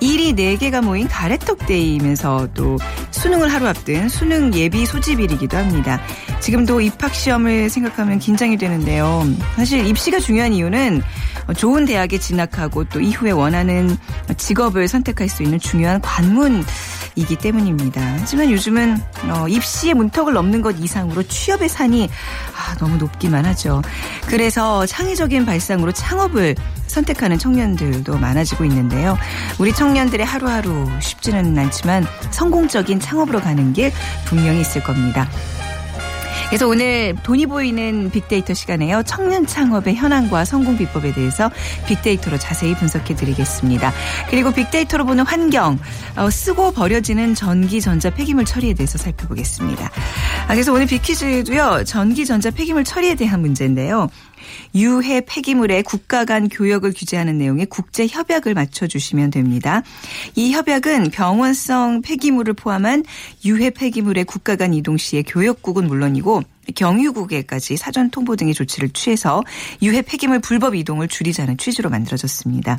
일이 4개가 모인 가래떡데이면서 또 수능을 하루 앞둔 수능 예비 소집일이기도 합니다. 지금도 입학시험을 생각하면 긴장이 되는데요. 사실 입시가 중요한 이유는 좋은 대학에 진학하고 또 이후에 원하는 직업을 선택할 수 있는 중요한 관문이기 때문입니다. 하지만 요즘은 어, 입시의 문턱을 넘는 것 이상으로 취업의 산이 아, 너무 높기만 하죠. 그래서 창의적인 발상으로 창업을 선택하는 청년들도 많아지고 있는데요. 우리 청년들의 하루하루 쉽지는 않지만 성공적인 창업으로 가는 길 분명히 있을 겁니다. 그래서 오늘 돈이 보이는 빅데이터 시간에요. 청년 창업의 현황과 성공 비법에 대해서 빅데이터로 자세히 분석해 드리겠습니다. 그리고 빅데이터로 보는 환경, 어, 쓰고 버려지는 전기, 전자, 폐기물 처리에 대해서 살펴보겠습니다. 아, 그래서 오늘 빅퀴즈도요. 전기, 전자, 폐기물 처리에 대한 문제인데요. 유해 폐기물의 국가 간 교역을 규제하는 내용의 국제 협약을 맞춰 주시면 됩니다. 이 협약은 병원성 폐기물을 포함한 유해 폐기물의 국가 간 이동 시의 교역국은 물론이고 경유국에까지 사전 통보 등의 조치를 취해서 유해 폐기물 불법 이동을 줄이자는 취지로 만들어졌습니다.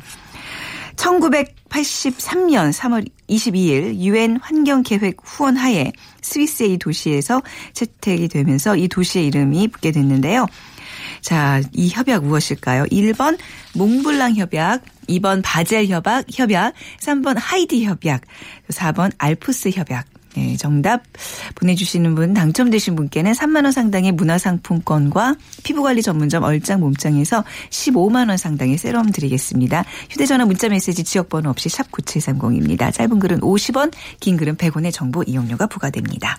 1983년 3월 22일 유엔 환경계획 후원 하에 스위스의 이 도시에서 채택이 되면서 이 도시의 이름이 붙게 됐는데요. 자, 이 협약 무엇일까요? 1번 몽블랑 협약, 2번 바젤 협약, 협약, 3번 하이디 협약, 4번 알프스 협약. 네, 정답 보내주시는 분 당첨되신 분께는 3만 원 상당의 문화상품권과 피부관리 전문점 얼짱 몸짱에서 15만 원 상당의 세럼 드리겠습니다. 휴대전화 문자메시지 지역번호 없이 샵 9730입니다. 짧은 글은 50원, 긴 글은 100원의 정보 이용료가 부과됩니다.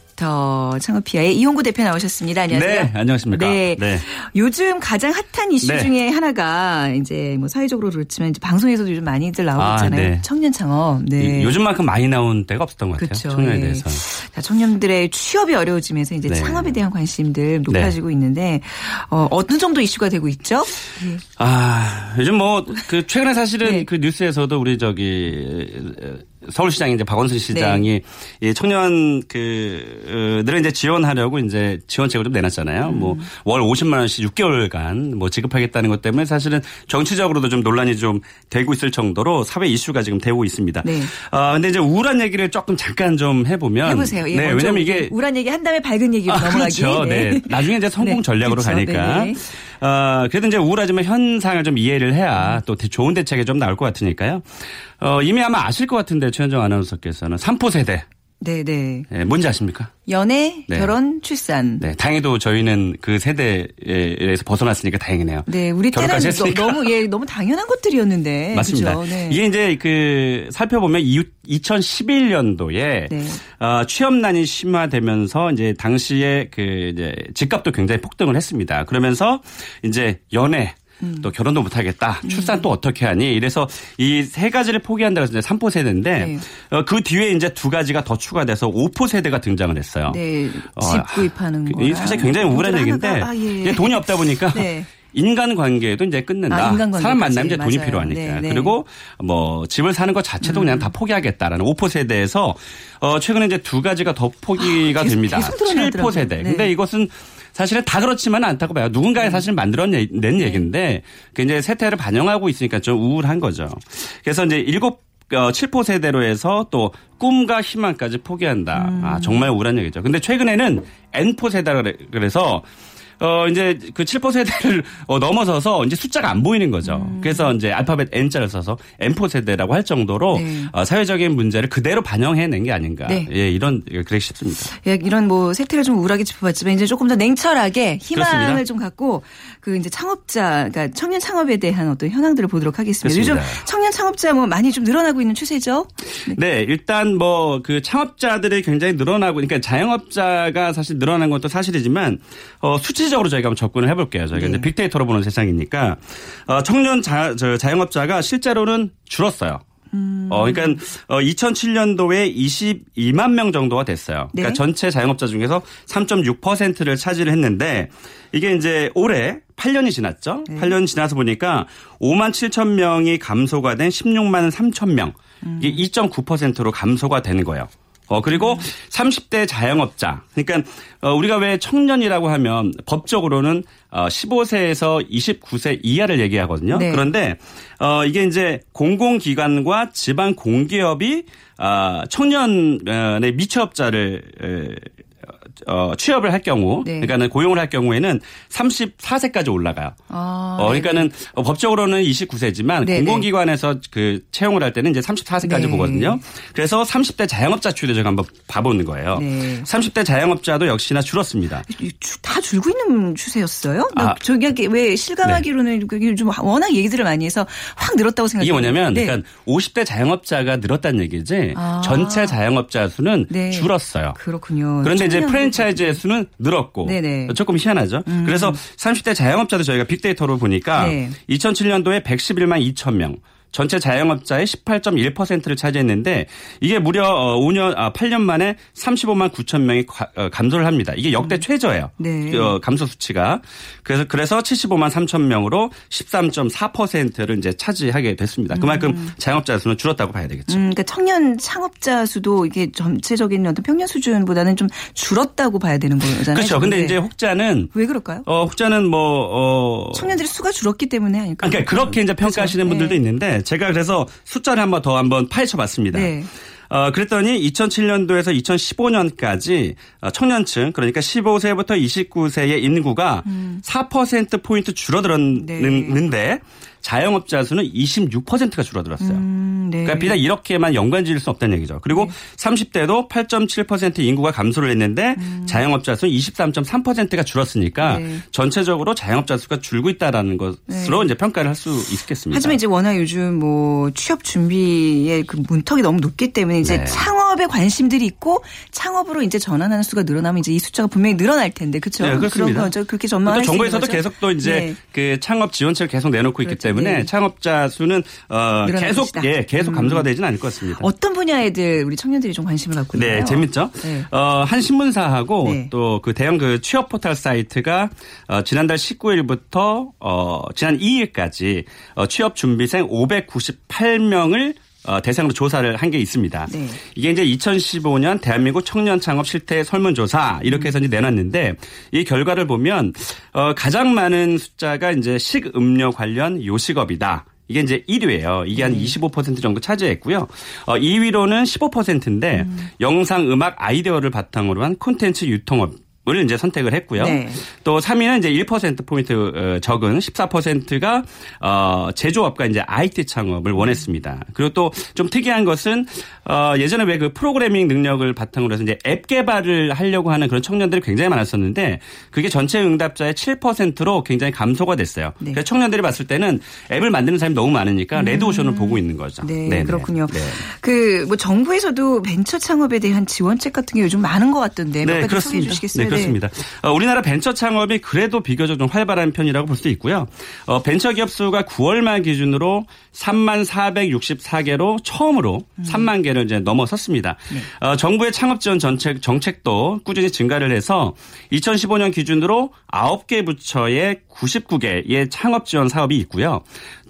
빅데이터 창업피아의 이용구 대표 나오셨습니다. 안녕하세요. 네, 안녕하십니까. 네. 네. 요즘 가장 핫한 이슈 네. 중에 하나가 이제 뭐 사회적으로 그렇지만 이제 방송에서도 요즘 많이들 나오고 아, 있잖아요. 네. 청년 창업. 네. 요즘만큼 많이 나온 때가 없었던 것 같아요. 그렇죠. 청년에 네. 대해서. 자, 청년들의 취업이 어려워지면서 이제 네. 창업에 대한 관심들 높아지고 네. 있는데 어, 어느 정도 이슈가 되고 있죠? 아, 요즘 뭐 그 최근에 사실은 그 뉴스에서도 우리 저기 서울시장이 이제 박원순 시장이 네. 청년 그들을 이제 지원하려고 이제 지원책을 좀 내놨잖아요. 음. 뭐월 50만 원씩 6개월간 뭐 지급하겠다는 것 때문에 사실은 정치적으로도 좀 논란이 좀 되고 있을 정도로 사회 이슈가 지금 되고 있습니다. 네. 아 근데 이제 우울한 얘기를 조금 잠깐 좀 해보면 해보세요. 예, 네, 왜냐면 이게 우울한 얘기 한 다음에 밝은 얘기로 아, 넘어가기. 그렇죠. 네. 네. 나중에 이제 성공 네. 전략으로 그렇죠. 가니까. 네. 어, 그래도 이제 우울하지만 현상을 좀 이해를 해야 또 좋은 대책이 좀 나올 것 같으니까요. 어, 이미 아마 아실 것 같은데 최현정 아나운서께서는 삼포 세대. 네네. 네, 뭔지 아십니까? 연애, 네. 결혼, 출산. 네, 다행히도 저희는 그 세대에서 벗어났으니까 다행이네요. 네, 우리 때는 너무 예 너무 당연한 것들이었는데. 맞습니다. 네. 이게 이제 그 살펴보면 2011년도에 네. 어, 취업난이 심화되면서 이제 당시에 그 이제 집값도 굉장히 폭등을 했습니다. 그러면서 이제 연애 음. 또 결혼도 못하겠다. 음. 출산 또 어떻게 하니? 이래서 이 세 가지를 포기한다고 해서 이제 3포 세대인데 네. 어, 그 뒤에 이제 두 가지가 더 추가돼서 5포 세대가 등장을 했어요. 네. 어, 집 구입하는 거. 사실 굉장히 우울한 얘기인데 아, 예. 돈이 없다 보니까 네. 인간 관계도 이제 끊는다. 아, 사람 만나면 이제 돈이 맞아요. 필요하니까. 네, 네. 그리고 뭐 집을 사는 것 자체도 음. 그냥 다 포기하겠다라는 5포 세대에서 어 최근에 이제 두 가지가 더 포기가 아, 계속, 됩니다. 계속 7포 세대. 네. 근데 이것은 사실은 다 그렇지만은 않다고 봐요. 누군가의 음. 사실 만들어낸 네. 얘기인데 그 이제 세태를 반영하고 있으니까 좀 우울한 거죠. 그래서 이제 일곱 어, 7포 세대로 해서 또 꿈과 희망까지 포기한다. 음. 아, 정말 우울한 얘기죠. 근데 최근에는 N포 세대라 그래서 어 이제 그 7포 세대를 어, 넘어서서 이제 숫자가 안 보이는 거죠. 음. 그래서 이제 알파벳 N자를 써서 N포 세대라고 할 정도로 네. 어, 사회적인 문제를 그대로 반영해낸 게 아닌가. 네. 예, 이런 그렇게 싶습니다. 예, 이런 뭐 세태를 좀 우울하게 짚어봤지만 이제 조금 더 냉철하게 희망을 그렇습니다. 좀 갖고 그 이제 창업자, 그러니까 청년 창업에 대한 어떤 현황들을 보도록 하겠습니다. 그렇습니다. 요즘 청년 창업자 뭐 많이 좀 늘어나고 있는 추세죠? 네, 네 일단 뭐 그 창업자들이 굉장히 늘어나고, 그러니까 자영업자가 사실 늘어난 것도 사실이지만 어, 수치 실질적으로 저희가 한번 접근을 해볼게요. 저희가 네. 이제 빅데이터로 보는 세상이니까 어, 청년 자, 저, 자영업자가 실제로는 줄었어요. 음. 어, 그러니까 어, 2007년도에 22만 명 정도가 됐어요. 그러니까 네. 전체 자영업자 중에서 3.6%를 차지를 했는데 이게 이제 올해 8년이 지났죠. 네. 8년 지나서 보니까 5만 7천 명이 감소가 된 16만 3천 명. 이게 2.9%로 감소가 되는 거예요. 어, 그리고 음. 30대 자영업자. 그러니까 어, 우리가 왜 청년이라고 하면 법적으로는 어, 15세에서 29세 이하를 얘기하거든요. 네. 그런데 어, 이게 이제 공공기관과 지방 공기업이 아, 청년의 미취업자를 어, 취업을 할 경우, 네. 그러니까는 고용을 할 경우에는 34세까지 올라가요. 아, 어, 그러니까는 네. 법적으로는 29세지만 네 공공기관에서 그 채용을 할 때는 이제 34세까지 네. 보거든요. 그래서 30대 자영업자 추이를 제가 한번 봐보는 거예요. 네. 30대 자영업자도 역시나 줄었습니다. 다 줄고 있는 추세였어요? 아, 저기 왜 실감하기로는 네. 좀 워낙 얘기들을 많이 해서 확 늘었다고 생각해요. 이게 뭐냐면 네. 그러니까 50대 자영업자가 늘었다는 얘기지 아. 전체 자영업자 수는 줄었어요. 그렇군요. 그런데 이제 프랜 프랜차이즈의 수는 늘었고 네네. 조금 희한하죠. 음. 그래서 30대 자영업자도 저희가 빅데이터로 보니까 네. 2007년도에 111만 2천 명, 전체 자영업자의 18.1%를 차지했는데 이게 무려 5년 아 8년 만에 35만 9천 명이 어, 감소를 합니다. 이게 역대 음. 최저예요. 네. 어, 감소 수치가. 그래서 그래서 75만 3천 명으로 13.4%를 이제 차지하게 됐습니다. 그만큼 음. 자영업자 수는 줄었다고 봐야 되겠죠. 음, 그러니까 청년 창업자 수도 이게 전체적인 어떤 평년 수준보다는 좀 줄었다고 봐야 되는 거잖아요. 그렇죠. 근데 이제 혹자는 왜 그럴까요? 어, 혹자는 뭐 어, 청년들의 수가 줄었기 때문에 아닐까요? 그러니까 그렇게 이제 평가하시는 그렇죠. 분들도 네. 있는데 제가 그래서 숫자를 한번 더 한번 파헤쳐 봤습니다. 네. 어, 그랬더니 2007년도에서 2015년까지 어, 청년층 그러니까 15세부터 29세의 인구가 음. 4%포인트 줄어들었는데 네. 자영업자 수는 26%가 줄어들었어요. 음, 네. 그러니까 비단 이렇게만 연관 지을 수 없다는 얘기죠. 그리고 네. 30대도 8.7% 인구가 감소를 했는데 음. 자영업자 수는 23.3%가 줄었으니까 네. 전체적으로 자영업자 수가 줄고 있다라는 것으로 네. 이제 평가를 할 수 있겠습니다. 하지만 이제 워낙 요즘 뭐 취업 준비의 그 문턱이 너무 높기 때문에 이제 네. 창업에 관심들이 있고 창업으로 이제 전환하는 수가 늘어나면 이제 이 숫자가 분명히 늘어날 텐데 그렇죠? 네, 그렇습니다. 그런 거죠. 그렇게 전망할 정부에서도 계속 또 이제 네. 그 창업 지원책을 계속 내놓고 있기 그렇죠. 때문에 네. 창업자 수는 어 계속. 예 계속 음. 감소가 되지는 않을 것 같습니다. 어떤 분야에들 우리 청년들이 좀 관심을 갖고 있나요? 네, 재밌죠. 네. 어 한 신문사하고 네. 또그 대형 그 취업 포털 사이트가 어 지난달 19일부터 어 지난 2일까지 어 취업 준비생 598명을 어, 대상으로 조사를 한 게 있습니다. 네. 이게 이제 2015년 대한민국 청년 창업 실태 설문조사 이렇게 해서 이제 내놨는데 이 결과를 보면 어, 가장 많은 숫자가 이제 식음료 관련 요식업이다. 이게 이제 1위예요. 이게 한 25% 정도 차지했고요. 어, 2위로는 15%인데 음. 영상, 음악, 아이디어를 바탕으로 한 콘텐츠 유통업 을 이제 선택을 했고요. 네. 또 3위는 이제 1% 포인트 어, 적은 14%가 어 제조업과 이제 IT 창업을 원했습니다. 그리고 또 좀 특이한 것은 어 예전에 왜 그 프로그래밍 능력을 바탕으로 해서 이제 앱 개발을 하려고 하는 그런 청년들이 굉장히 많았었는데 그게 전체 응답자의 7%로 굉장히 감소가 됐어요. 네. 그래서 청년들이 봤을 때는 앱을 만드는 사람이 너무 많으니까 음. 레드오션을 보고 있는 거죠. 네, 네네. 그렇군요. 네. 그뭐 정부에서도 벤처 창업에 대한 지원책 같은 게 요즘 많은 것 같던데 네, 그렇습니다. 주시겠어요? 네, 그렇습니다. 어, 우리나라 벤처 창업이 그래도 비교적 좀 활발한 편이라고 볼 수 있고요. 어, 벤처 기업 수가 9월 말 기준으로 3만 464개로 처음으로 음. 3만 개를 이제 넘어섰습니다. 네. 어, 정부의 창업 지원 정책, 정책도 꾸준히 증가를 해서 2015년 기준으로 9개 부처의 99개의 창업 지원 사업이 있고요.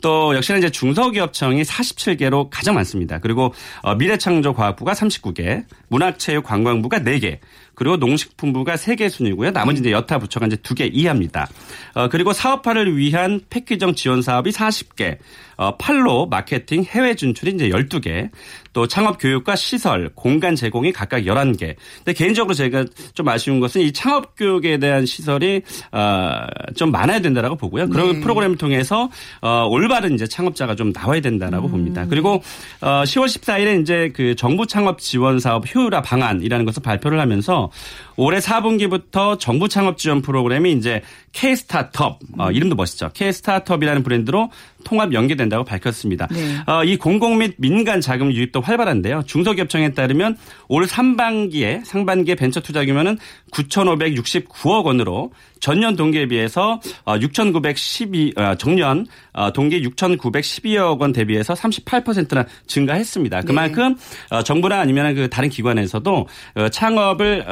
또 역시나 이제 중소기업청이 47개로 가장 많습니다. 그리고 어, 미래창조과학부가 39개, 문화체육관광부가 4개, 그리고 농식품부가 3개 순이고요. 나머지 이제 여타 부처가 이제 2개 이하입니다. 어, 그리고 사업화를 위한 패키정 지원 사업이 40개, 어, 팔로 마케팅 해외 진출이 이제 12개, 또 창업 교육과 시설, 공간 제공이 각각 11개. 근데 개인적으로 제가 좀 아쉬운 것은 이 창업 교육에 대한 시설이 어, 좀 많아야 된다라고 보고요. 그런 네. 프로그램을 통해서 어, 올바른 이제 창업자가 좀 나와야 된다라고 음. 봅니다. 그리고 어, 10월 14일에 이제 그 정부 창업 지원 사업 효율화 방안이라는 것을 발표를 하면서 올해 4분기부터 정부 창업 지원 프로그램이 이제 K 스타트업 어, 이름도 멋있죠. K 스타트업이라는 브랜드로 통합 연계된다고 밝혔습니다. 네. 어, 이 공공 및 민간 자금 유입도 활발한데요. 중소기업청에 따르면 올 3반기에 상반기에 벤처 투자 규모는 9,569억 원으로 전년 동기에 비해서 6,912 어, 어, 정년 어, 동기 6,912억 원 대비해서 38%나 증가했습니다. 그만큼 네. 정부나 아니면 그 다른 기관에서도 창업을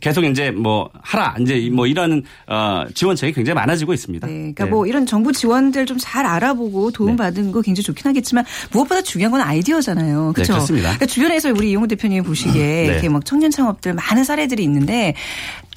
계속 이제 뭐 하라 이제 뭐 이런 어, 지원책이 굉장히 많아지고 있습니다. 네, 그러니까 네. 뭐 이런 정부 지원들 좀 잘 알아보고 도움 받은 네. 거 굉장히 좋긴 하겠지만 무엇보다 중요한 건 아이디어잖아요. 그렇죠? 네, 그렇습니다. 그러니까 주변에서 우리 이용호 대표님이 보시기에 네. 이렇게 막 청년 창업들 많은 사례들이 있는데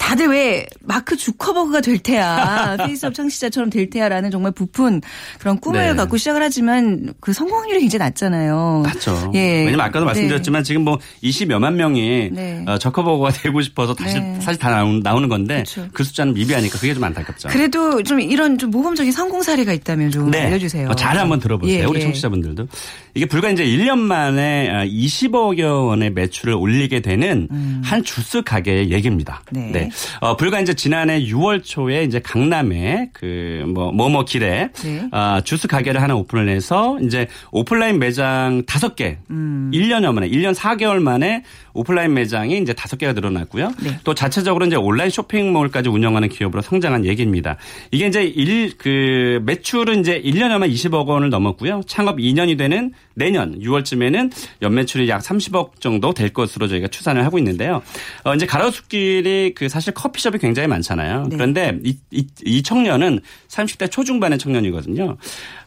다들 왜 마크 주커버그가 될 테야 페이스북 창시자처럼 될 테야라는 정말 부푼 그런 꿈을 네. 갖고 시작을 하지만 그 성공 확률이 굉장히 낮잖아요. 맞죠. 예. 왜냐면 아까도 말씀드렸지만 지금 뭐 20여만 명이 어, 저커버그가 되고 싶어서 다시 사실 다 나오는, 나오는 건데 그렇죠. 그 숫자는 미비하니까 그게 좀 안타깝죠. 그래도 좀 이런 좀 모범적인 성공 사례가 있다면 좀 네. 알려주세요. 어, 잘 한번 들어보세요. 예, 우리 예. 청취자분들도. 이게 불과 이제 1년 만에 20억여 원의 매출을 올리게 되는 음. 한 주스 가게의 얘기입니다. 네. 네. 어, 불과 이제 지난해 6월 초에 이제 강남에 그뭐 뭐뭐 길에 네. 어, 주스 가게를 하나 오픈을 해서 이제 오프라인 매장 5개 음. 1년여 만에 1년 4개월 만에 오프라인 매장이 이제 5개가 늘어났고요. 네. 또 자체적으로 이제 온라인 쇼핑몰까지 운영하는 기업으로 성장한 얘기입니다. 이게 이제 일 그 매출은 이제 1년여만 20억 원을 넘었고요. 창업 2년이 되는 내년 6월쯤에는 연매출이 약 30억 정도 될 것으로 저희가 추산을 하고 있는데요. 어, 이제 가로수길이 그 사실 커피숍이 굉장히 많잖아요. 네. 그런데 이, 이, 이, 청년은 30대 초중반의 청년이거든요.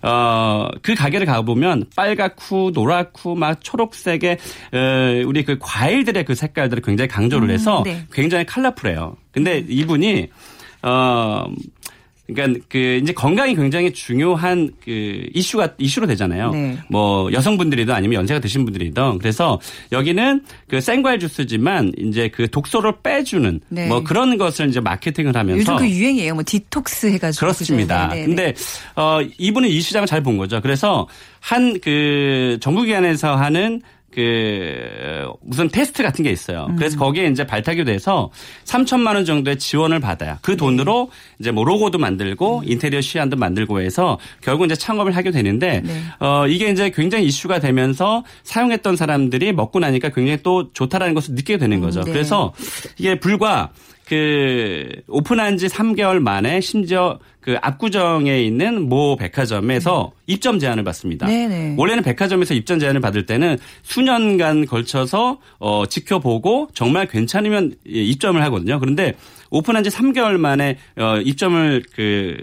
어, 그 가게를 가보면 빨갛고 노랗고 막 초록색의 어, 우리 그 과일들의 그 색깔들을 굉장히 강조를 음, 해서 음, 네. 굉장히 컬러풀해요. 근데 이분이 어 그러니까 그 이제 건강이 굉장히 중요한 그 이슈가 이슈로 되잖아요. 네. 뭐 여성분들이든 아니면 연세가 드신 분들이든 그래서 여기는 그 생과일 주스지만 이제 그 독소를 빼주는 네. 뭐 그런 것을 이제 마케팅을 하면서 요즘 그 유행이에요. 뭐 디톡스 해가지고 그렇습니다. 네, 네, 네. 근데 어 이분은 이 시장을 잘 본 거죠. 그래서 한 그 정부기관에서 하는 그 무슨 테스트 같은 게 있어요. 음. 그래서 거기에 이제 발탁이 돼서 3천만 원 정도의 지원을 받아요. 그 돈으로 네. 이제 뭐 로고도 만들고 음. 인테리어 시안도 만들고 해서 결국 이제 창업을 하게 되는데 네. 어 이게 이제 굉장히 이슈가 되면서 사용했던 사람들이 먹고 나니까 굉장히 또 좋다라는 것을 느끼게 되는 거죠. 음, 네. 그래서 이게 불과 그 오픈한 지 3개월 만에 심지어 그 압구정에 있는 모 백화점에서 음. 입점 제안을 받습니다. 네네. 원래는 백화점에서 입점 제안을 받을 때는 수년간 걸쳐서 어 지켜보고 정말 괜찮으면 입점을 하거든요. 그런데 오픈한 지 3개월 만에 어 입점을 그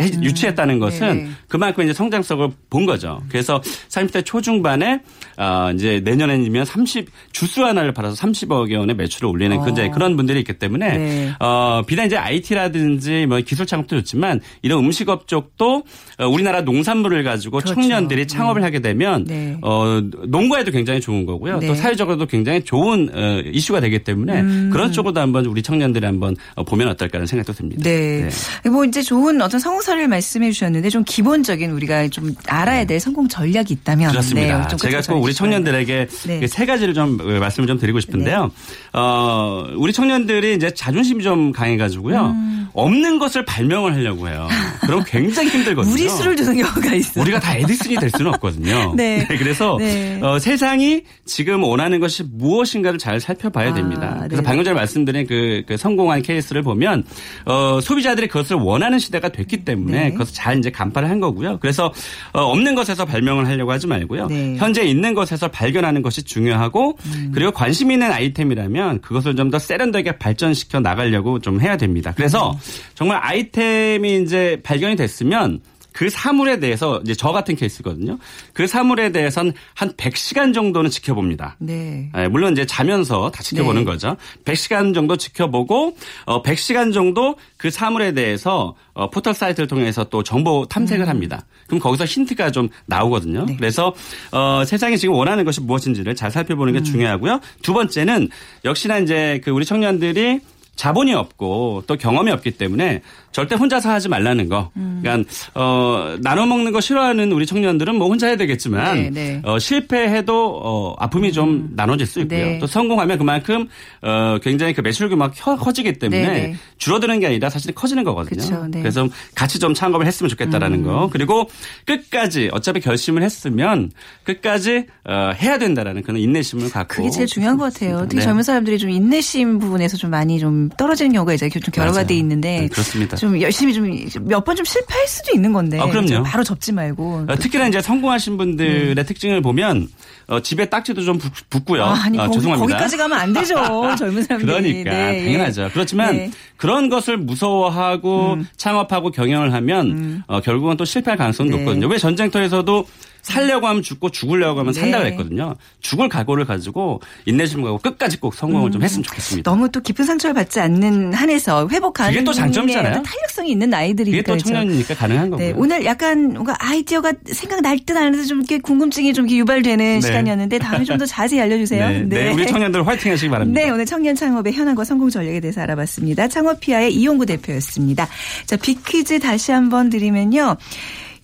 음. 유치했다는 것은 네 그만큼 이제 성장성을 본 거죠. 그래서 30대 초중반에 어 이제 내년에면 30 주스 하나를 팔아서 30억 원의 매출을 올리는 어. 그런 분들이 있기 때문에 네. 어 비단 이제 IT라든지 뭐 기술 창업도 좋지만 이런 음식업 쪽도 어, 우리나라 농산물을 가지고 그렇죠. 청년들이 네. 창업을 네. 하게 되면 네. 어 농가에도 굉장히 좋은 거고요. 또 네. 사회적으로도 굉장히 좋은 어 이슈가 되기 때문에 음. 그런 쪽으로도 한번 우리 청년들이 한번 어, 보면 어떨까라는 생각도 듭니다. 네. 네. 뭐 이제 좋은 어떤 성공 사례를 말씀해 주셨는데 좀 기본적인 우리가 좀 알아야 될 성공 전략이 있다면 그렇습니다. 네, 제가 꼭 우리 청년들에게 네. 그세 가지를 좀 말씀을 좀 드리고 싶은데요. 네. 어, 우리 청년들이 이제 자존심이 좀 강해가지고요. 음. 없는 것을 발명을 하려고 해요. 그럼 굉장히 힘들거든요. 무리수를 두는 경우가 있어요. 우리가 다 에디슨이 될 수는 없거든요. 네. 네. 그래서 어, 세상이 지금 원하는 것이 무엇인가를 잘 살펴봐야 아, 됩니다. 그래서 방금 전에 말씀드린 그, 그 성공한 케이스 케이스를 보면 어, 소비자들이 그것을 원하는 시대가 됐기 때문에 네. 그것을 잘 이제 간파를 한 거고요. 그래서 어, 없는 것에서 발명을 하려고 하지 말고요. 네. 현재 있는 것에서 발견하는 것이 중요하고 음. 그리고 관심 있는 아이템이라면 그것을 좀 더 세련되게 발전시켜 나가려고 좀 해야 됩니다. 그래서 음. 정말 아이템이 이제 발견이 됐으면 그 사물에 대해서 이제 저 같은 케이스거든요. 그 사물에 대해서는 한 100시간 정도는 지켜봅니다. 네. 네 물론 이제 자면서 다 지켜보는 네. 거죠. 100시간 정도 지켜보고 어 100시간 정도 그 사물에 대해서 어 포털 사이트를 통해서 또 정보 탐색을 음. 합니다. 그럼 거기서 힌트가 좀 나오거든요. 네. 그래서 어 세상에 지금 원하는 것이 무엇인지를 잘 살펴보는 게 음. 중요하고요. 두 번째는 역시나 이제 그 우리 청년들이 자본이 없고 또 경험이 없기 때문에 절대 혼자서 하지 말라는 거. 음. 그러니까 어, 나눠 먹는 거 싫어하는 우리 청년들은 뭐 혼자 해야 되겠지만 네, 네. 어, 실패해도 어, 아픔이 좀 음. 나눠질 수 있고요. 네. 또 성공하면 그만큼 어, 굉장히 그 매출 규모가 커지기 때문에 네, 네. 줄어드는 게 아니라 사실 커지는 거거든요. 그쵸, 네. 그래서 같이 좀 창업을 했으면 좋겠다라는 음. 거. 그리고 끝까지 어차피 결심을 했으면 끝까지 어, 해야 된다라는 그런 인내심을 갖고 그게 제일 중요한 것 같아요. 특히 젊은 사람들이 좀 인내심 부분에서 좀 많이 좀좀 떨어지는 경우가 이제 좀 결과가 돼 있는데 네, 그렇습니다. 좀 열심히 좀 몇 번 좀 실패할 수도 있는 건데 아, 그럼요. 바로 접지 말고 어, 특히나 이제 성공하신 분들의 네. 특징을 보면 어, 집에 딱지도 좀 붙, 고요 아, 니 아, 거기, 죄송합니다. 거기까지 가면 안 되죠. 젊은 사람들이. 그러니까 네. 당연하죠. 그렇지만 네. 그런 것을 무서워하고 음. 창업하고 경영을 하면 음. 어, 결국은 또 실패할 가능성이 네. 높거든요. 왜 전쟁터에서도 살려고 하면 죽고 죽으려고 하면 산다 네. 그랬거든요. 죽을 각오를 가지고 인내심을 갖고 끝까지 꼭 성공을 음. 좀 했으면 좋겠습니다. 너무 또 깊은 상처를 받지 않는 한에서 회복 가능. 이게 또 장점이잖아요. 탄력성이 있는 아이들이니까. 이게 또 청년이니까 가능한 거고요. 네. 오늘 약간 뭔가 아이디어가 생각날 듯안듯좀 이렇게 궁금증이 좀 유발되는 네. 시간이었는데 다음에 좀 더 자세히 알려주세요. 네. 네. 네. 우리 청년들 화이팅 하시기 바랍니다. 네. 오늘 청년 창업의 현황과 성공 전략에 대해서 알아봤습니다. 창업피아의 이용구 대표였습니다. 자, 빅퀴즈 다시 한번 드리면요.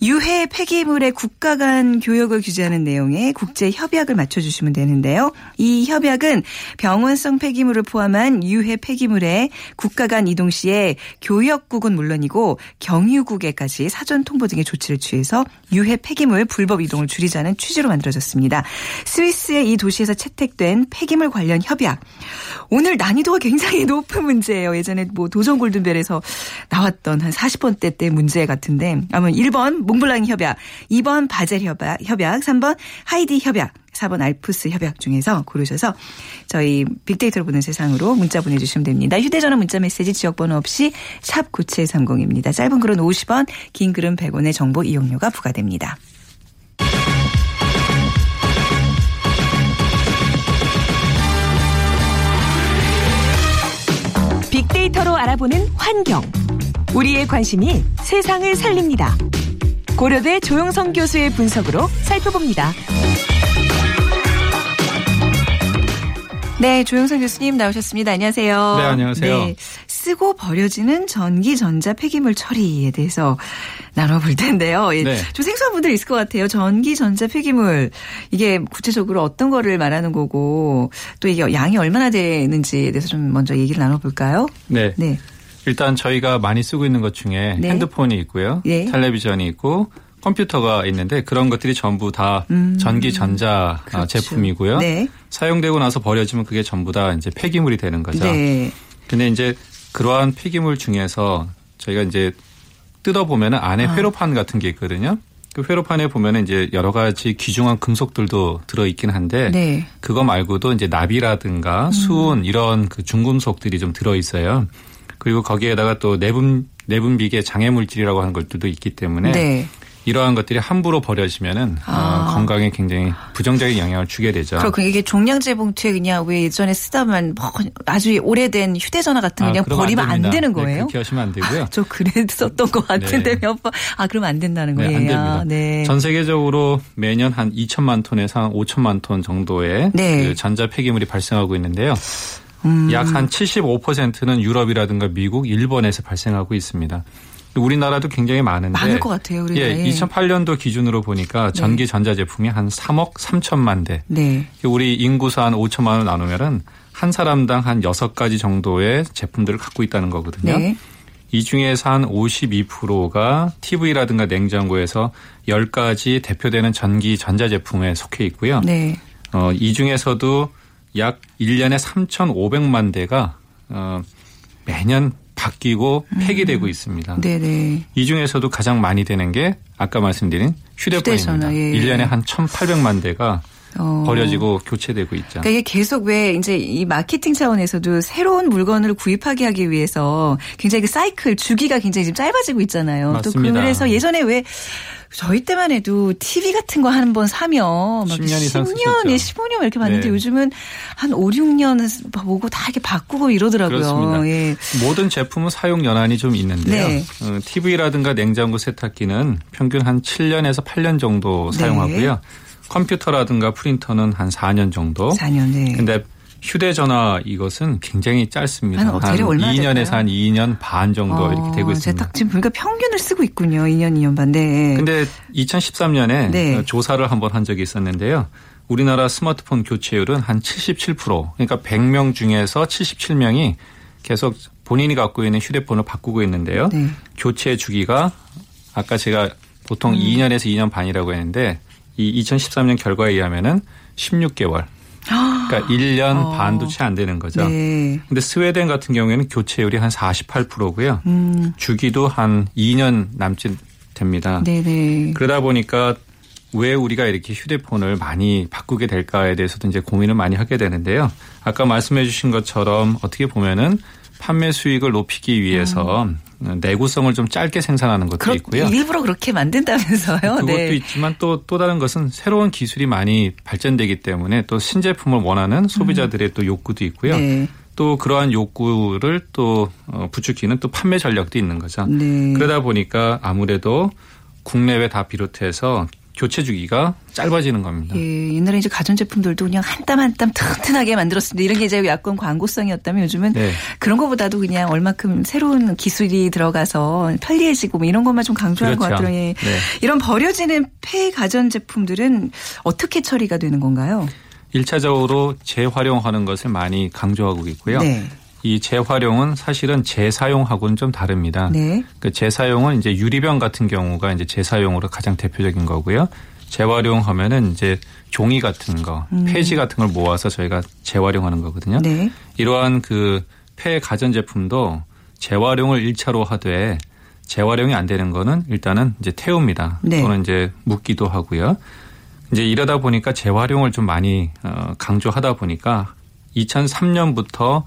유해 폐기물의 국가 간 교역을 규제하는 내용의 국제 협약을 맞춰주시면 되는데요. 이 협약은 병원성 폐기물을 포함한 유해 폐기물의 국가 간 이동 시에 교역국은 물론이고 경유국에까지 사전 통보 등의 조치를 취해서 유해 폐기물 불법 이동을 줄이자는 취지로 만들어졌습니다. 스위스의 이 도시에서 채택된 폐기물 관련 협약. 오늘 난이도가 굉장히 높은 문제예요. 예전에 뭐 도전 골든벨에서 나왔던 한 40번대 때 문제 같은데 아마 1번 몽블랑 협약, 2번 바젤 협약, 협약 3번 하이디 협약, 4번 알프스 협약 중에서 고르셔서 저희 빅데이터를 보는 세상으로 문자 보내주시면 됩니다. 휴대전화 문자 메시지 지역번호 없이 샵 9730입니다. 짧은 글은 50원, 긴 글은 100원의 정보 이용료가 부과됩니다. 빅데이터로 알아보는 환경. 우리의 관심이 세상을 살립니다. 고려대 조영성 교수의 분석으로 살펴봅니다. 네, 조영선 교수님 나오셨습니다. 안녕하세요. 네, 안녕하세요. 네, 쓰고 버려지는 전기 전자 폐기물 처리에 대해서 나눠볼 텐데요. 예, 네. 좀 생소한 분들 있을 것 같아요. 전기 전자 폐기물 이게 구체적으로 어떤 거를 말하는 거고 또 이게 양이 얼마나 되는지에 대해서 좀 먼저 얘기를 나눠볼까요? 네. 네. 일단 저희가 많이 쓰고 있는 것 중에 네. 핸드폰이 있고요. 네. 텔레비전이 있고 컴퓨터가 있는데 그런 것들이 전부 다 음. 전기 전자 그렇죠. 제품이고요. 네. 사용되고 나서 버려지면 그게 전부 다 이제 폐기물이 되는 거죠. 네. 근데 이제 그러한 폐기물 중에서 저희가 이제 뜯어 보면 안에 아. 회로판 같은 게 있거든요. 그 회로판에 보면은 이제 여러 가지 귀중한 금속들도 들어 있긴 한데 네. 그거 말고도 이제 납이라든가 음. 수은 이런 그 중금속들이 좀 들어 있어요. 그리고 거기에다가 또 내분 내분비계 장애 물질이라고 하는 것들도 있기 때문에 네. 이러한 것들이 함부로 버려지면은 어, 아. 어, 건강에 굉장히 부정적인 영향을 주게 되죠. 그렇고 이게 종량제 봉투에 그냥 왜 예전에 쓰다만 뭐 아주 오래된 휴대전화 같은 거 그냥 아, 버리면 안, 안, 되는 네, 거예요? 네, 그렇게 하시면 안 되고요. 아, 저 그랬었던 것 같은데 네. 몇 번. 아 그럼 안 된다는 거예요? 네, 안 됩니다. 네. 전 세계적으로 매년 한 2천만 톤에서 한 5천만 톤 정도의 네. 그 전자 폐기물이 발생하고 있는데요. 음. 약한 75%는 유럽이라든가 미국, 일본에서 발생하고 있습니다. 우리나라도 굉장히 많은데 많을 것 같아요. 우리가. 예, 2008년도 기준으로 보니까 네. 전기 전자 제품이 한 3억 3천만 대. 네. 우리 인구수 한 5천만 원 나누면은 한 사람당 한 6가지 정도의 제품들을 갖고 있다는 거거든요. 네. 이 중에서 한 52%가 TV라든가 냉장고에서 10가지 대표되는 전기 전자 제품에 속해 있고요. 네. 어, 이 중에서도 약 1년에 3,500만 대가 어, 매년 바뀌고 폐기되고 음. 있습니다. 네네. 이 중에서도 가장 많이 되는 게 아까 말씀드린 휴대폰입니다. 휴대전화, 예. 1년에 한 1,800만 대가 어. 버려지고 교체되고 있죠. 그러니까 이게 계속 왜 이제 이 마케팅 차원에서도 새로운 물건을 구입하게 하기 위해서 굉장히 그 사이클 주기가 굉장히 지금 짧아지고 있잖아요. 맞습니다. 또 그래서 예전에 왜 저희 때만 해도 TV 같은 거 한 번 사면 막 10년 이상 10년, 15년 이렇게 봤는데 네. 요즘은 한 5, 6년 보고 다 이렇게 바꾸고 이러더라고요. 그렇습니다. 예. 모든 제품은 사용 연한이 좀 있는데요. 네. 어, TV라든가 냉장고 세탁기는 평균 한 7년에서 8년 정도 사용하고요. 네. 컴퓨터라든가 프린터는 한 4년 정도. 4년. 네. 근데 휴대전화 이것은 굉장히 짧습니다. 한, 한 2년에서 한 2년 반 정도 어, 이렇게 되고 있습니다. 딱 지금 보니까 평균을 쓰고 있군요. 2년, 2년 반. 네. 근데 2013년에 네. 조사를 한번 한 적이 있었는데요. 우리나라 스마트폰 교체율은 한 77% 그러니까 100명 중에서 77명이 계속 본인이 갖고 있는 휴대폰을 바꾸고 있는데요. 네. 교체 주기가 아까 제가 보통 음. 2년에서 2년 반이라고 했는데 이 2013년 결과에 의하면은 16개월 그러니까 1년 어. 반도 채 안 되는 거죠. 네. 근데 스웨덴 같은 경우에는 교체율이 한 48%고요. 음. 주기도 한 2년 남짓 됩니다. 네네. 그러다 보니까 왜 우리가 이렇게 휴대폰을 많이 바꾸게 될까에 대해서도 이제 고민을 많이 하게 되는데요. 아까 말씀해 주신 것처럼 어떻게 보면은 판매 수익을 높이기 위해서 음. 내구성을 좀 짧게 생산하는 것도 그렇, 있고요. 일부러 그렇게 만든다면서요? 그것도 네. 있지만 또, 또 다른 것은 새로운 기술이 많이 발전되기 때문에 또 신제품을 원하는 소비자들의 음. 또 욕구도 있고요. 네. 또 그러한 욕구를 또 어, 부추기는 또 판매 전략도 있는 거죠. 네. 그러다 보니까 아무래도 국내외 다 비롯해서 교체 주기가 짧아지는 겁니다. 예, 옛날에 이제 가전제품들도 그냥 한 땀 한땀 튼튼하게 만들었습니다. 이런 게 이제 약간 광고성이었다면 요즘은 네. 그런 것보다도 그냥 얼마큼 새로운 기술이 들어가서 편리해지고 뭐 이런 것만 좀 강조하는 그렇죠. 것 같더라고요. 예. 네. 이런 버려지는 폐 가전제품들은 어떻게 처리가 되는 건가요? 1차적으로 재활용하는 것을 많이 강조하고 있고요. 네. 이 재활용은 사실은 재사용하고는 좀 다릅니다. 네. 그 재사용은 이제 유리병 같은 경우가 이제 재사용으로 가장 대표적인 거고요. 재활용하면은 이제 종이 같은 거, 음. 폐지 같은 걸 모아서 저희가 재활용하는 거거든요. 네. 이러한 그 폐 가전 제품도 재활용을 1차로 하되 재활용이 안 되는 거는 일단은 이제 태웁니다. 네. 또는 이제 묻기도 하고요. 이제 이러다 보니까 재활용을 좀 많이 어, 강조하다 보니까 2003년부터 어,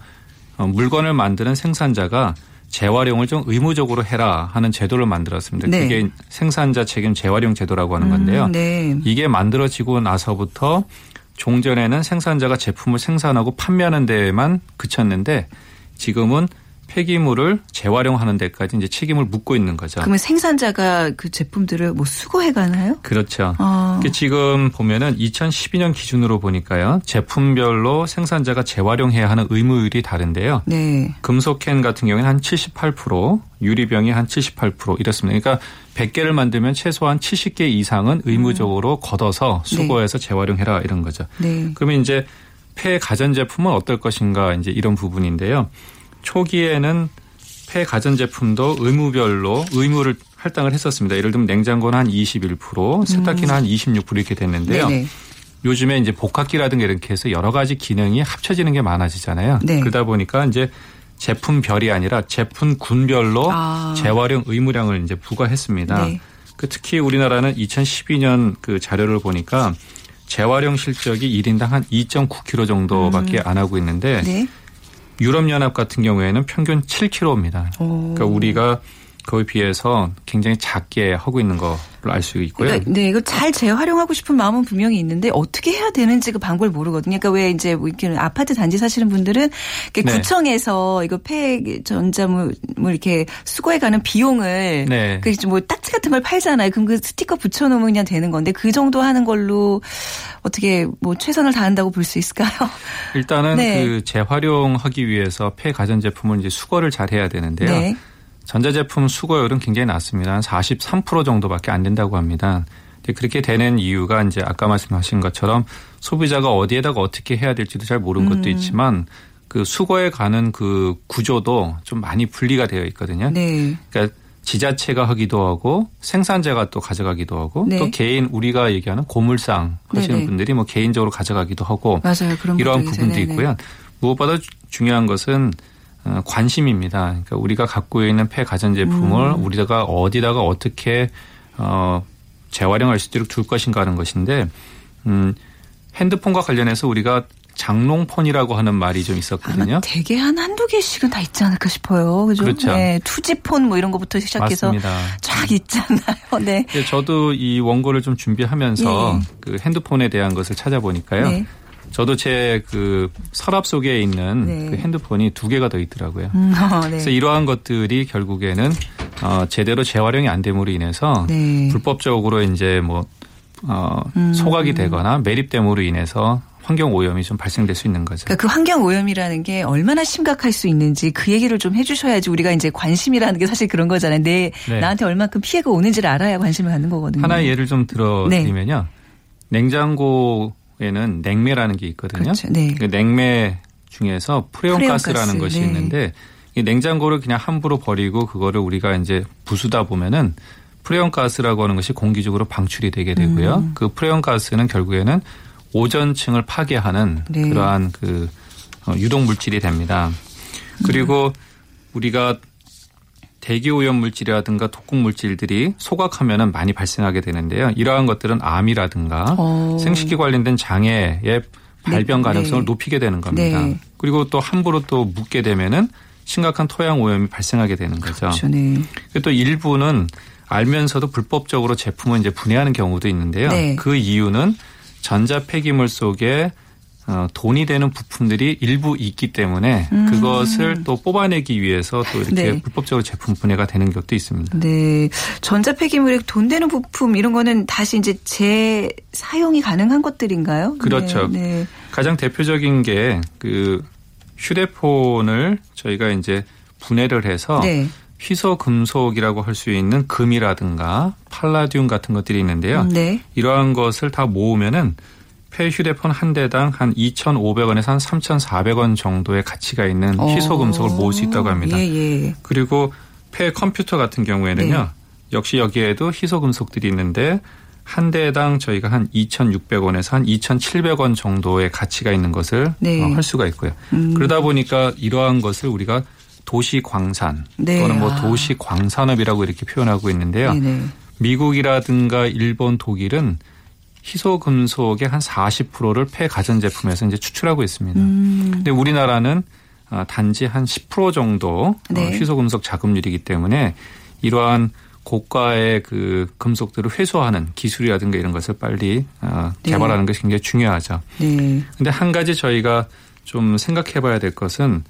물건을 만드는 생산자가 재활용을 좀 의무적으로 해라 하는 제도를 만들었습니다. 네. 그게 생산자 책임 재활용 제도라고 하는 건데요. 음, 네. 이게 만들어지고 나서부터 종전에는 생산자가 제품을 생산하고 판매하는 데에만 그쳤는데 지금은 폐기물을 재활용하는 데까지 이제 책임을 묻고 있는 거죠. 그러면 생산자가 그 제품들을 뭐 수거해 가나요? 그렇죠. 아. 지금 보면은 2012년 기준으로 보니까요. 제품별로 생산자가 재활용해야 하는 의무율이 다른데요. 네. 금속캔 같은 경우에는 한 78%, 유리병이 한 78% 이렇습니다. 그러니까 100개를 만들면 최소한 70개 이상은 의무적으로 음. 걷어서 수거해서 네. 재활용해라 이런 거죠. 네. 그러면 이제 폐 가전제품은 어떨 것인가 이제 이런 부분인데요. 초기에는 폐 가전제품도 의무별로 의무를 할당을 했었습니다. 예를 들면 냉장고는 한 21%, 세탁기는 음. 한 26% 이렇게 됐는데요. 네네. 요즘에 이제 복합기라든가 이렇게 해서 여러 가지 기능이 합쳐지는 게 많아지잖아요. 네. 그러다 보니까 이제 제품별이 아니라 제품군별로 아. 재활용 의무량을 이제 부과했습니다. 네. 그 특히 우리나라는 2012년 그 자료를 보니까 재활용 실적이 1인당 한 2.9kg 정도밖에 음. 안 하고 있는데 네. 유럽연합 같은 경우에는 평균 7kg입니다. 오. 그러니까 우리가 거에 비해서 굉장히 작게 하고 있는 거를 알수 있고요. 그러니까 네, 이거 잘 재활용하고 싶은 마음은 분명히 있는데 어떻게 해야 되는지 그 방법을 모르거든요. 그러니까 왜 이제 뭐 이렇게 아파트 단지 사시는 분들은 네. 구청에서 이거 폐 전자물 이렇게 수거해가는 비용을 네. 그뭐 딱지 같은 걸 팔잖아요. 그럼 그 스티커 붙여놓으면 그냥 되는 건데 그 정도 하는 걸로 어떻게 뭐 최선을 다한다고 볼 수 있을까요? 일단은 네. 그 재활용하기 위해서 폐 가전제품을 이제 수거를 잘 해야 되는데요. 네. 전자제품 수거율은 굉장히 낮습니다. 한 43% 정도밖에 안 된다고 합니다. 그렇게 되는 이유가 이제 아까 말씀하신 것처럼 소비자가 어디에다가 어떻게 해야 될지도 잘 모르는 음. 것도 있지만 그 수거에 가는 그 구조도 좀 많이 분리가 되어 있거든요. 네. 그러니까 지자체가 하기도 하고 생산자가 또 가져가기도 하고 네. 또 개인 우리가 얘기하는 고물상 하시는 네네. 분들이 뭐 개인적으로 가져가기도 하고 맞아요. 그런 이러한 부분도 있고요. 무엇보다 중요한 것은 어, 관심입니다. 그러니까 우리가 갖고 있는 폐 가전제품을 음. 우리가 어디다가 어떻게 어 재활용할 수 있도록 둘 것인가 하는 것인데 음 핸드폰과 관련해서 우리가 장롱폰이라고 하는 말이 좀 있었거든요. 되게 한 한두 개씩은 다 있지 않을까 싶어요. 그죠? 그렇죠. 네, 투지폰 뭐 이런 것부터 시작해서 맞습니다. 쫙 있잖아요. 네. 저도 이 원고를 좀 준비하면서 네. 그 핸드폰에 대한 것을 찾아보니까요. 네. 저도 제 그 서랍 속에 있는 네. 그 핸드폰이 두 개가 더 있더라고요. 음, 어, 네. 그래서 이러한 것들이 결국에는 어, 제대로 재활용이 안 됨으로 인해서 네. 불법적으로 이제 뭐 어, 음. 소각이 되거나 매립됨으로 인해서 환경 오염이 좀 발생될 수 있는 거죠. 그러니까 그 환경 오염이라는 게 얼마나 심각할 수 있는지 그 얘기를 좀 해주셔야지 우리가 이제 관심이라는 게 사실 그런 거잖아요. 내 네. 나한테 얼마큼 피해가 오는지를 알아야 관심을 갖는 거거든요. 하나의 예를 좀 들어드리면요. 네. 냉장고 에는 냉매라는 게 있거든요. 그렇죠. 네. 그 냉매 중에서 프레온가스라는 것이 네. 있는데 이 냉장고를 그냥 함부로 버리고 그거를 우리가 이제 부수다 보면은 프레온 가스라고 하는 것이 공기적으로 방출이 되게 되고요. 음. 그 프레온 가스는 결국에는 오전층을 파괴하는 네. 그러한 그 어, 유독 물질이 됩니다. 그리고 음. 우리가 대기 오염 물질이라든가 독극 물질들이 소각하면은 많이 발생하게 되는데요. 이러한 것들은 암이라든가 오. 어. 생식기 관련된 장애의 발병 네. 가능성을 네. 높이게 되는 겁니다. 네. 그리고 또 함부로 또 묻게 되면은 심각한 토양 오염이 발생하게 되는 거죠. 그렇죠. 네. 또 일부는 알면서도 불법적으로 제품을 이제 분해하는 경우도 있는데요. 네. 그 이유는 전자 폐기물 속에 어, 돈이 되는 부품들이 일부 있기 때문에 음. 그것을 또 뽑아내기 위해서 또 이렇게 네. 불법적으로 제품 분해가 되는 것도 있습니다. 네. 전자 폐기물에 돈 되는 부품 이런 거는 다시 이제 재사용이 가능한 것들인가요? 그렇죠. 네. 네. 가장 대표적인 게 그 휴대폰을 저희가 이제 분해를 해서 네. 희소 금속이라고 할 수 있는 금이라든가 팔라디움 같은 것들이 있는데요. 네. 이러한 것을 다 모으면은 폐 휴대폰 한 대당 한 2,500원에서 한 3,400원 정도의 가치가 있는 어. 희소 금속을 모을 수 있다고 합니다. 예, 예. 그리고 폐 컴퓨터 같은 경우에는요. 네. 역시 여기에도 희소 금속들이 있는데 한 대당 저희가 한 2,600원에서 한 2,700원 정도의 가치가 있는 것을 네. 어, 할 수가 있고요. 음. 그러다 보니까 이러한 것을 우리가 도시 광산 네. 또는 뭐 아. 도시 광산업이라고 이렇게 표현하고 있는데요. 네네. 네. 미국이라든가 일본, 독일은 희소 금속의 한 40%를 폐 가전제품에서 이제 추출하고 있습니다. 음. 근데 우리나라는 어, 단지 한 10% 정도 어, 네. 희소 금속 자급률이기 때문에 이러한 고가의 그 금속들을 회수하는 기술이라든가 이런 것을 빨리 어, 네. 개발하는 네. 것이 굉장히 중요하죠. 네. 근데 한 가지 저희가 좀 생각해 봐야 될 것은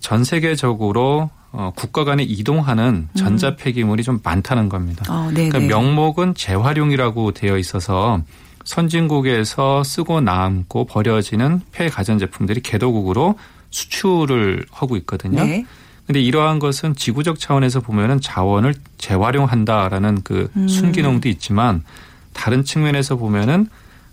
전 세계적으로 어, 국가 간에 이동하는 음. 전자 폐기물이 좀 많다는 겁니다. 어, 그러니까 명목은 재활용이라고 되어 있어서 선진국에서 쓰고 남고 버려지는 폐 가전제품들이 개도국으로 수출을 하고 있거든요. 네. 근데 이러한 것은 지구적 차원에서 보면은 자원을 재활용한다라는 그 음. 순기능도 있지만 다른 측면에서 보면은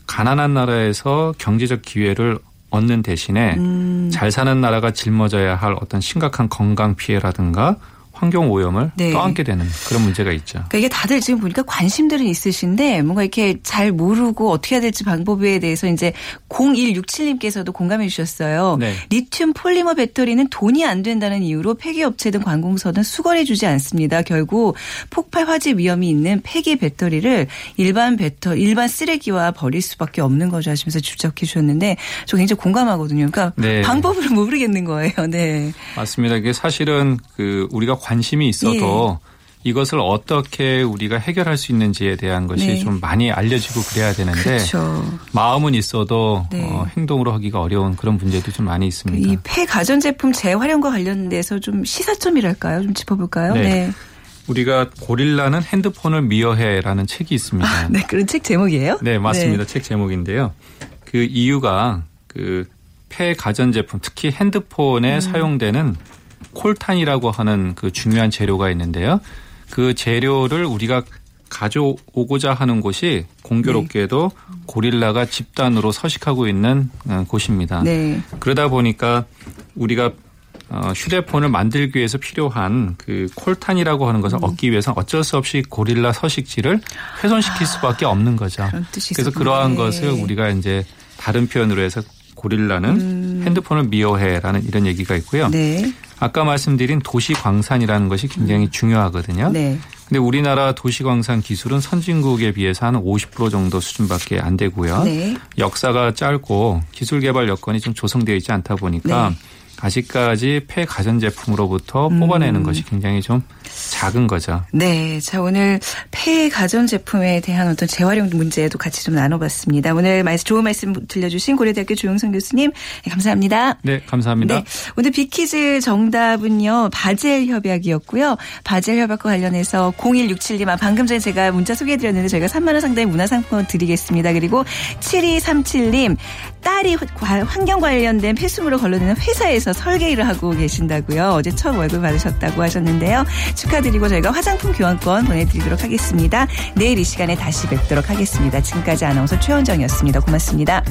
가난한 나라에서 경제적 기회를 얻는 대신에 음. 잘 사는 나라가 짊어져야 할 어떤 심각한 건강 피해라든가 환경 오염을 네. 떠안게 되는 그런 문제가 있죠. 그러니까 이게 다들 지금 보니까 관심들은 있으신데 뭔가 이렇게 잘 모르고 어떻게 해야 될지 방법에 대해서 이제 0167님께서도 공감해 주셨어요. 네. 리튬 폴리머 배터리는 돈이 안 된다는 이유로 폐기업체 등 관공서는 수거해 주지 않습니다. 결국 폭발 화재 위험이 있는 폐기 배터리를 일반 배터 일반 쓰레기와 버릴 수밖에 없는 거죠 하시면서 주적해 주셨는데 저 굉장히 공감하거든요. 그러니까 네. 방법을 모르겠는 거예요. 네. 맞습니다. 이게 사실은 그 우리가 관심이 있어도 예. 이것을 어떻게 우리가 해결할 수 있는지에 대한 것이 네. 좀 많이 알려지고 그래야 되는데 그렇죠. 마음은 있어도 네. 어, 행동으로 하기가 어려운 그런 문제도 좀 많이 있습니다. 이 폐 가전제품 재활용과 관련돼서 좀 시사점이랄까요? 좀 짚어볼까요? 네. 네. 우리가 고릴라는 핸드폰을 미워해라는 책이 있습니다. 아, 네, 그런 책 제목이에요? 네, 맞습니다. 네. 책 제목인데요. 그 이유가 그 폐 가전제품 특히 핸드폰에 음. 사용되는 콜탄이라고 하는 그 중요한 재료가 있는데요. 그 재료를 우리가 가져오고자 하는 곳이 공교롭게도 네. 고릴라가 집단으로 서식하고 있는 어, 곳입니다. 네. 그러다 보니까 우리가 어, 휴대폰을 만들기 위해서 필요한 그 콜탄이라고 하는 것을 음. 얻기 위해서 어쩔 수 없이 고릴라 서식지를 훼손시킬 아, 수밖에 없는 거죠. 그래서 그러한 네. 것을 우리가 이제 다른 표현으로 해서 고릴라는 음. 핸드폰을 미워해라는 이런 얘기가 있고요. 네. 아까 말씀드린 도시광산이라는 것이 굉장히 음. 중요하거든요. 네. 근데 우리나라 도시광산 기술은 선진국에 비해서 한 50% 정도 수준밖에 안 되고요. 네. 역사가 짧고 기술 개발 여건이 좀 조성되어 있지 않다 보니까 네. 아직까지 폐 가전제품으로부터 음. 뽑아내는 것이 굉장히 좀 작은 거죠. 네. 자, 오늘 폐 가전제품에 대한 어떤 재활용 문제도 같이 좀 나눠봤습니다. 오늘 말씀, 좋은 말씀 들려주신 고려대학교 조영선 교수님, 네, 감사합니다. 네, 감사합니다. 네. 오늘 비키즈 정답은요, 바젤 협약이었고요. 바젤 협약과 관련해서 0167님, 아, 방금 전에 제가 문자 소개해드렸는데 저희가 3만원 상당의 문화상품권 드리겠습니다. 그리고 7237님, 딸이 환경 관련된 폐수물을 걸러내는 회사에서 설계 일을 하고 계신다고요. 어제 처음 월급 받으셨다고 하셨는데요. 축하드리고 저희가 화장품 교환권 보내드리도록 하겠습니다. 내일 이 시간에 다시 뵙도록 하겠습니다. 지금까지 아나운서 최원정이었습니다. 고맙습니다.